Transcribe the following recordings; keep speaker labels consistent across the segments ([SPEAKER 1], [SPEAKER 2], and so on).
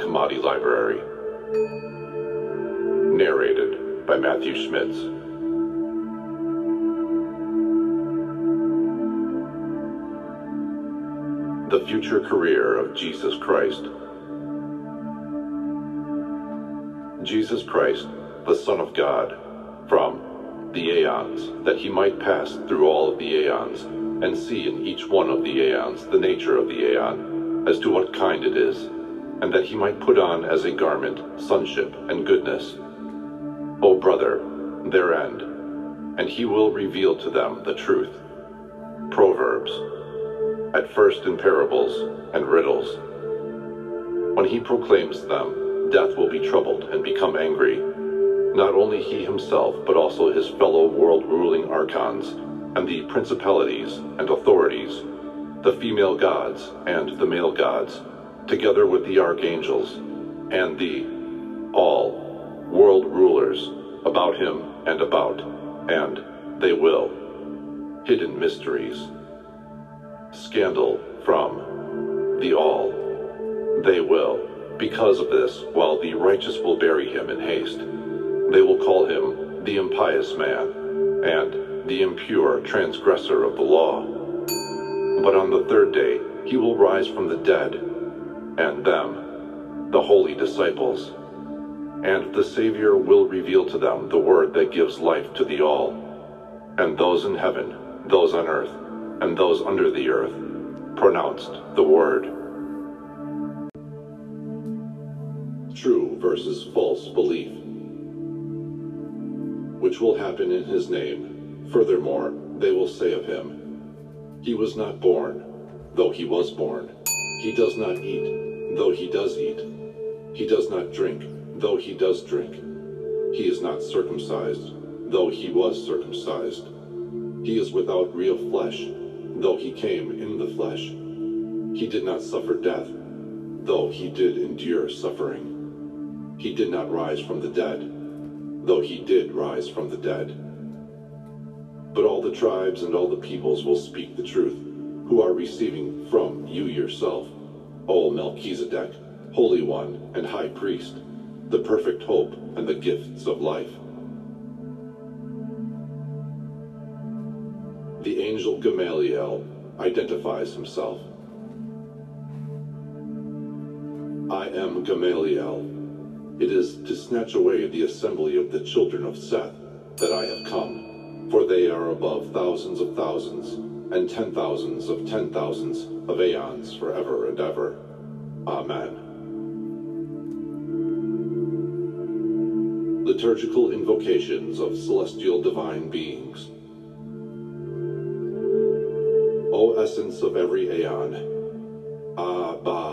[SPEAKER 1] Hammadi Library. Narrated by Matthew Schmitz. The future career of Jesus Christ. Jesus Christ, the Son of God, from the aeons, that he might pass through all of the aeons, and see in each one of the aeons the nature of the aeon, as to what kind it is, and that he might put on as a garment sonship and goodness. O brother, their end, and he will reveal to them the truth. Proverbs, at first in parables and riddles. When he proclaims them, death will be troubled and become angry not only he himself, but also his fellow world-ruling archons, and the principalities and authorities, the female gods and the male gods, together with the archangels, and the all world rulers about him and about, and they will. Hidden mysteries. Scandal from the all. They will. Because of this, while the righteous will bury him in haste. They will call him the impious man and the impure transgressor of the law. But on the third day he will rise from the dead, and them, the holy disciples. And the Savior will reveal to them the word that gives life to the all. And those in heaven, those on earth, and those under the earth pronounced the word. True versus false belief which will happen in his name. Furthermore, they will say of him, He was not born, though he was born. He does not eat, though he does eat. He does not drink, though he does drink. He is not circumcised, though he was circumcised. He is without real flesh, though he came in the flesh. He did not suffer death, though he did endure suffering. He did not rise from the dead, though he did rise from the dead. But all the tribes and all the peoples will speak the truth, who are receiving from you yourself, O Melchizedek, Holy One and High Priest, the perfect hope and the gifts of life. The angel Gamaliel identifies himself. I am Gamaliel, it is to snatch away the assembly of the children of Seth that I have come, for they are above thousands of thousands, and ten thousands of ten thousands of aeons forever and ever. Amen. Liturgical invocations of celestial divine beings. O essence of every aeon, Abba,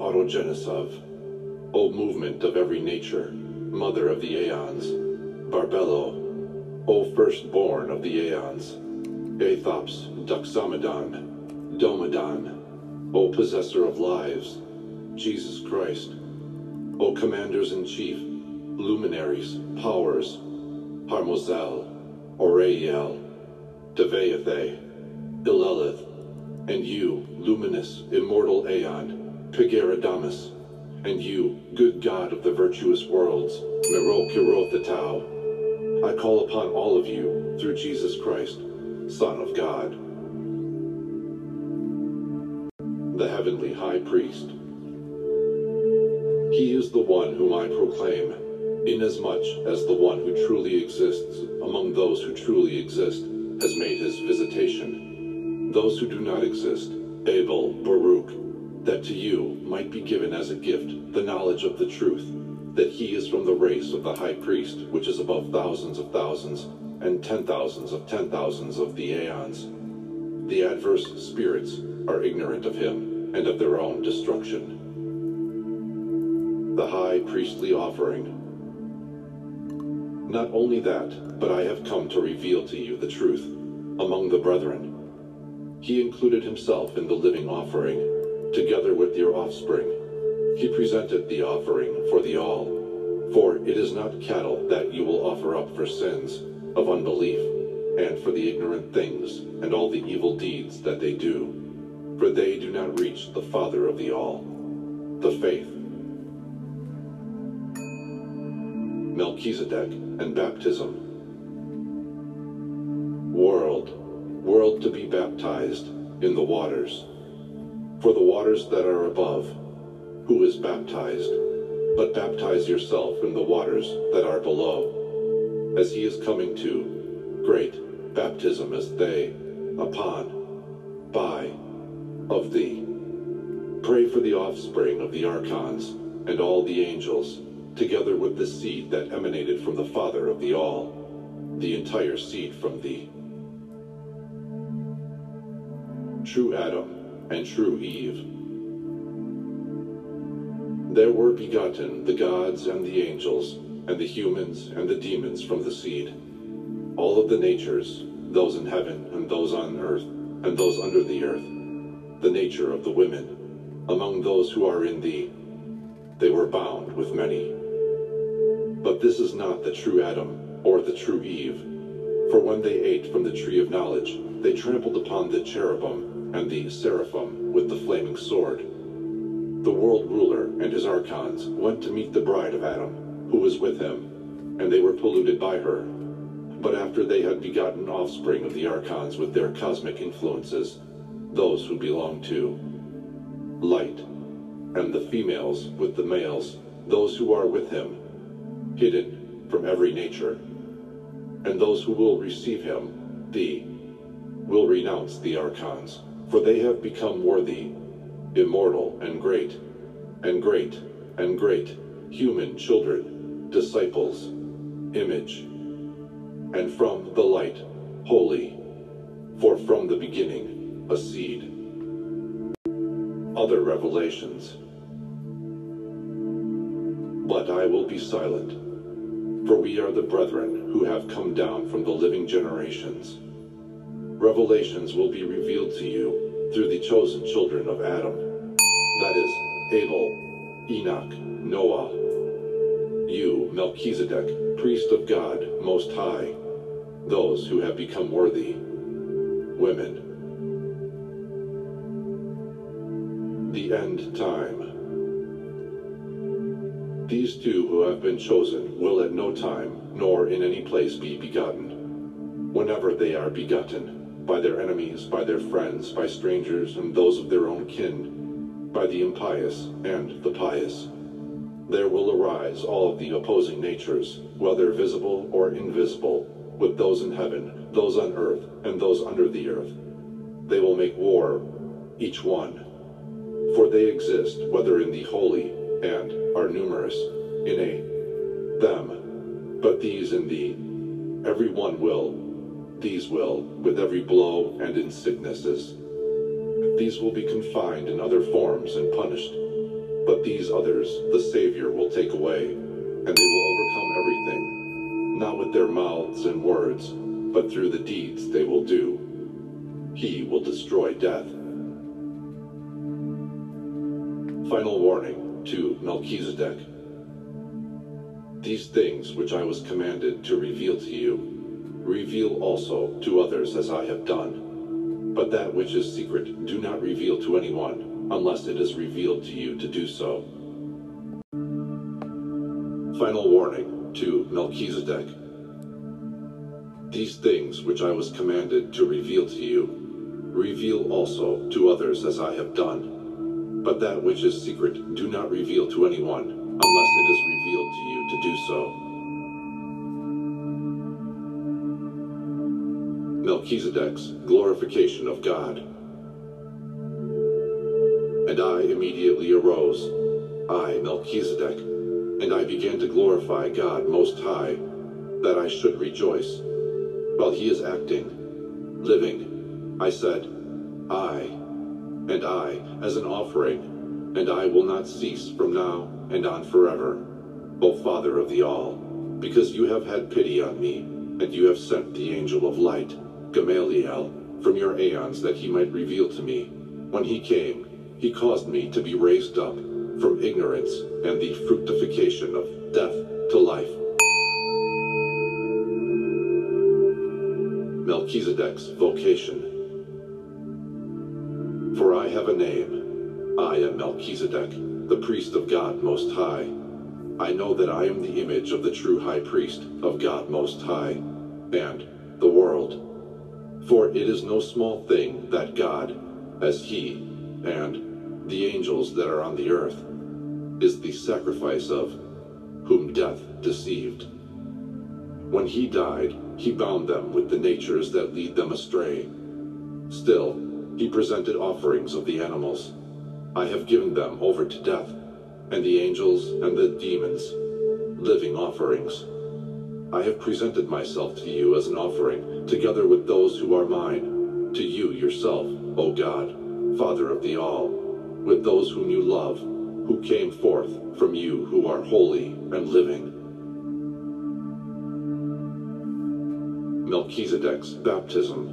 [SPEAKER 1] divine autogenesis, O movement of every nature, mother of the aeons, Barbelo, O firstborn of the aeons, Aethops, Doxomedon, Domedon, O possessor of lives, Jesus Christ, O commanders-in-chief, luminaries, powers, Harmozel, Oriel, Daveithe, Eleleth, and you, luminous, immortal Aeon, Pigeradamas, and you, good God of the virtuous worlds, Mirocheirothetou, I call upon all of you through Jesus Christ, Son of God, the Heavenly High Priest. He is the one whom I proclaim, inasmuch as the one who truly exists among those who truly exist has made his visitation those who do not exist, Abel, Baruch, that to you might be given as a gift the knowledge of the truth, that he is from the race of the high priest, which is above thousands of thousands, and ten thousands of ten thousands of the aeons. The adverse spirits are ignorant of him, and of their own destruction. The high priestly offering. Not only that, but I have come to reveal to you the truth among the brethren, he included himself in the living offering, together with your offspring, He presented the offering for the all. For it is not cattle that you will offer up for sins of unbelief, and for the ignorant things, and all the evil deeds that they do. For they do not reach the Father of the all. The faith. Melchizedek and baptism. World, world to be baptized in the waters. For the waters that are above, who is baptized, but baptize yourself in the waters that are below, as he is coming to great baptism as they, upon, by, of thee. Pray for the offspring of the archons and all the angels, together with the seed that emanated from the Father of the all, the entire seed from thee. True Adam and true Eve. There were begotten the gods and the angels, and the humans and the demons from the seed. All of the natures, those in heaven and those on earth, and those under the earth, the nature of the women, among those who are in thee, they were bound with many. But this is not the true Adam or the true Eve, for when they ate from the tree of knowledge, they trampled upon the cherubim and the seraphim with the flaming sword. The world ruler and his archons went to meet the bride of Adam, who was with him, and they were polluted by her. But after they had begotten offspring of the archons with their cosmic influences, those who belong to light, and the females with the males, those who are with him, hidden from every nature, and those who will receive him, thee, will renounce the archons, for they have become worthy, immortal and great, and great and great, human children, disciples, image, and from the light, holy, for from the beginning, a seed. Other revelations. But I will be silent, for we are the brethren who have come down from the living generations. Revelations will be revealed to you through the chosen children of Adam, that is, Abel, Enoch, Noah, you, Melchizedek, priest of God, Most High, those who have become worthy, women. The end time. These two who have been chosen will at no time, nor in any place be begotten. Whenever they are begotten, by their enemies, by their friends, by strangers, and those of their own kin, by the impious and the pious. There will arise all of the opposing natures, whether visible or invisible, with those in heaven, those on earth, and those under the earth. They will make war, each one. For they exist, whether in the holy, and are numerous, in a them, but these in thee. Every one will, these will, with every blow and in sicknesses. These will be confined in other forms and punished, but these others the Savior will take away, and they will overcome everything, not with their mouths and words, but through the deeds they will do. He will destroy death. Final warning to Melchizedek. These things which I was commanded to reveal to you, reveal also to others as I have done. But that which is secret do not reveal to anyone, unless it is revealed to you to do so. Final warning to Melchizedek. These things which I was commanded to reveal to you, reveal also to others as I have done. But that which is secret do not reveal to anyone, unless it is revealed to you to do so. Melchizedek's glorification of God. And I immediately arose, I, Melchizedek, and I began to glorify God Most High, that I should rejoice. While he is acting, living, I said, I, and I, as an offering, and I will not cease from now and on forever, O Father of the All, because you have had pity on me, and you have sent the angel of light, Gamaliel, from your aeons that he might reveal to me. When he came, he caused me to be raised up, from ignorance and the fructification of death to life. Melchizedek's vocation. For I have a name. I am Melchizedek, the priest of God Most High. I know that I am the image of the true high priest of God Most High, and the world. For it is no small thing that God, as He, and the angels that are on the earth, is the sacrifice of whom death deceived. When he died, he bound them with the natures that lead them astray. Still, he presented offerings of the animals. I have given them over to death, and the angels and the demons, living offerings. I have presented myself to you as an offering, together with those who are mine, to you yourself, O God, Father of the all, with those whom you love, who came forth from you who are holy and living. Melchizedek's baptism.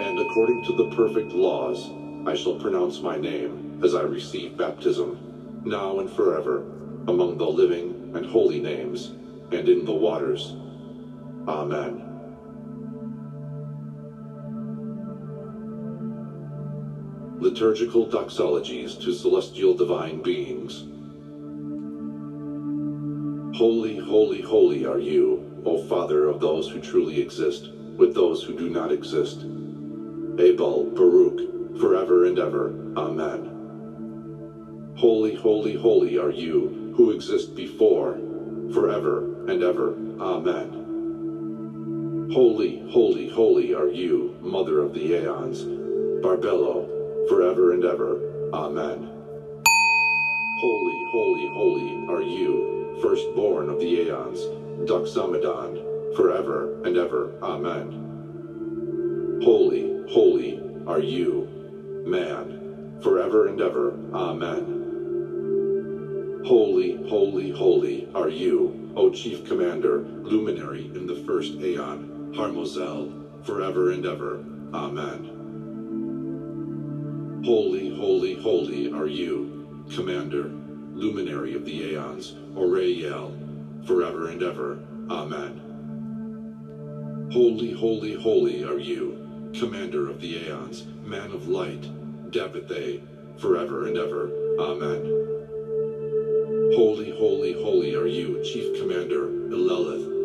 [SPEAKER 1] And according to the perfect laws, I shall pronounce my name as I receive baptism, now and forever, among the living and holy names, and in the waters. Amen. Liturgical doxologies to celestial divine beings. Holy, holy, holy are you, O Father of those who truly exist, with those who do not exist. Abel, Baruch, forever and ever. Amen. Holy, holy, holy are you, who exist before, forever and ever. Amen. Holy, holy, holy are you, Mother of the Aeons, Barbelo, forever and ever. Amen. Holy, holy, holy are you, firstborn of the Aeons, Doxomedon, forever and ever. Amen. Holy, holy are you, man, forever and ever. Amen. Holy, holy, holy are you, O Chief Commander, luminary in the first Aeon, Harmozel, forever and ever. Amen. Holy, holy, holy are you, Commander, luminary of the Aeons, Oriel, forever and ever. Amen. Holy, holy, holy are you, Commander of the Aeons, Man of Light, Dabithe, forever and ever. Amen. Holy, holy, holy are you, Chief Commander, Eleleth,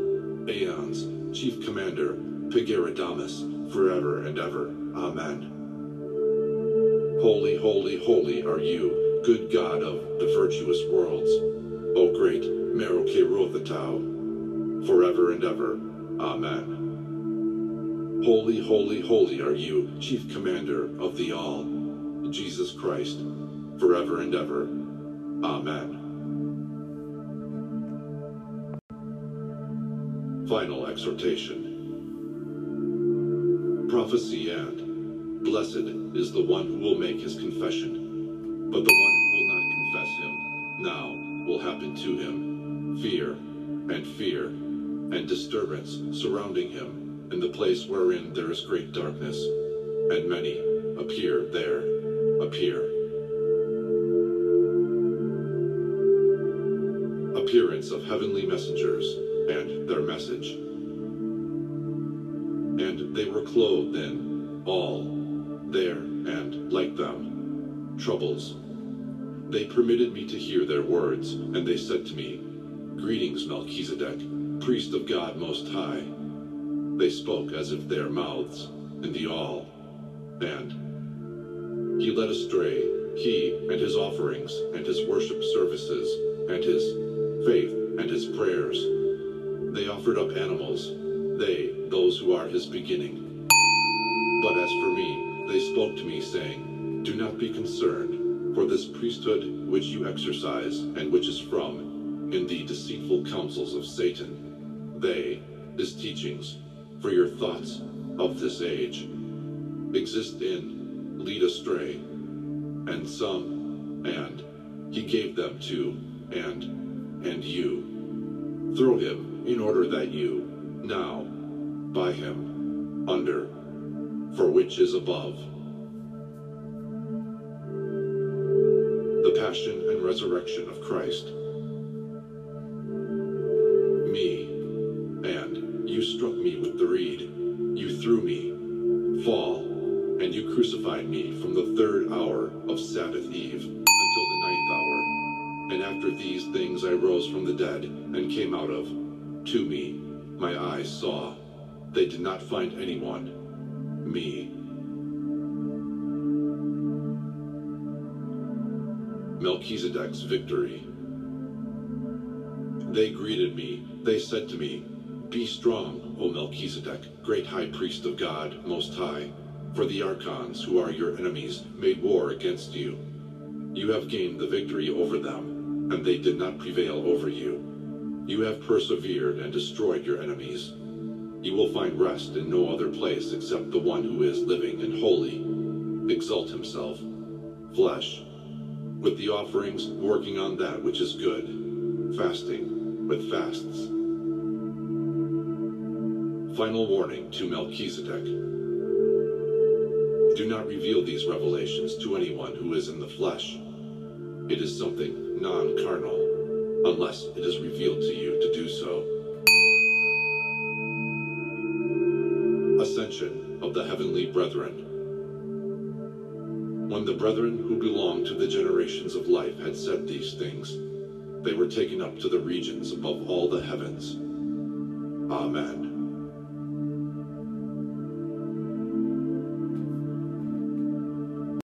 [SPEAKER 1] Aeons, Chief Commander, Pigeradamas, forever and ever. Amen. Holy, holy, holy are you, good God of the virtuous worlds, O great Mirocheirothetou, forever and ever. Amen. Holy, holy, holy are you, chief commander of the all, Jesus Christ, forever and ever. Amen. Final exhortation. Prophecy and Blessed is the one who will make his confession, but the one who will not confess him now will happen to him fear and fear and disturbance surrounding him in the place wherein there is great darkness, and many appear there, appear. Appearance of heavenly messengers and their message. And they were clothed in all there and like them troubles. They permitted me to hear their words, and they said to me, Greetings, Melchizedek, priest of God Most High. They spoke as if their mouths in the all, and he led astray, he and his offerings, and his worship services, and his faith, and his prayers. They offered up animals, they, those who are his beginning. But as for me, they spoke to me, saying, Do not be concerned, for this priesthood which you exercise, and which is from, in the deceitful counsels of Satan, they, his teachings, for your thoughts of this age, exist in, lead astray, and some, and he gave them to, and, and you. Throw him in order that you, now, by him, under, for which is above. The Passion and resurrection of Christ. Me, and you struck me with the reed, you threw me, fall, and you crucified me from the third hour of Sabbath eve until the ninth hour. And after these things I rose from the dead and came out of. To me, my eyes saw. They did not find anyone. Me. Melchizedek's victory. They greeted me. They said to me, Be strong, O Melchizedek, great high priest of God, most high. For the archons, who are your enemies, made war against you. You have gained the victory over them, and they did not prevail over you. You have persevered and destroyed your enemies. You will find rest in no other place except the one who is living and holy. Exalt himself. Flesh. With the offerings, working on that which is good. Fasting, with fasts. Final warning to Melchizedek. Do not reveal these revelations to anyone who is in the flesh. It is something non carnal, unless it is revealed to you to do so. Ascension of the heavenly brethren. When the brethren who belonged to the generations of life had said these things, they were taken up to the regions above all the heavens. Amen.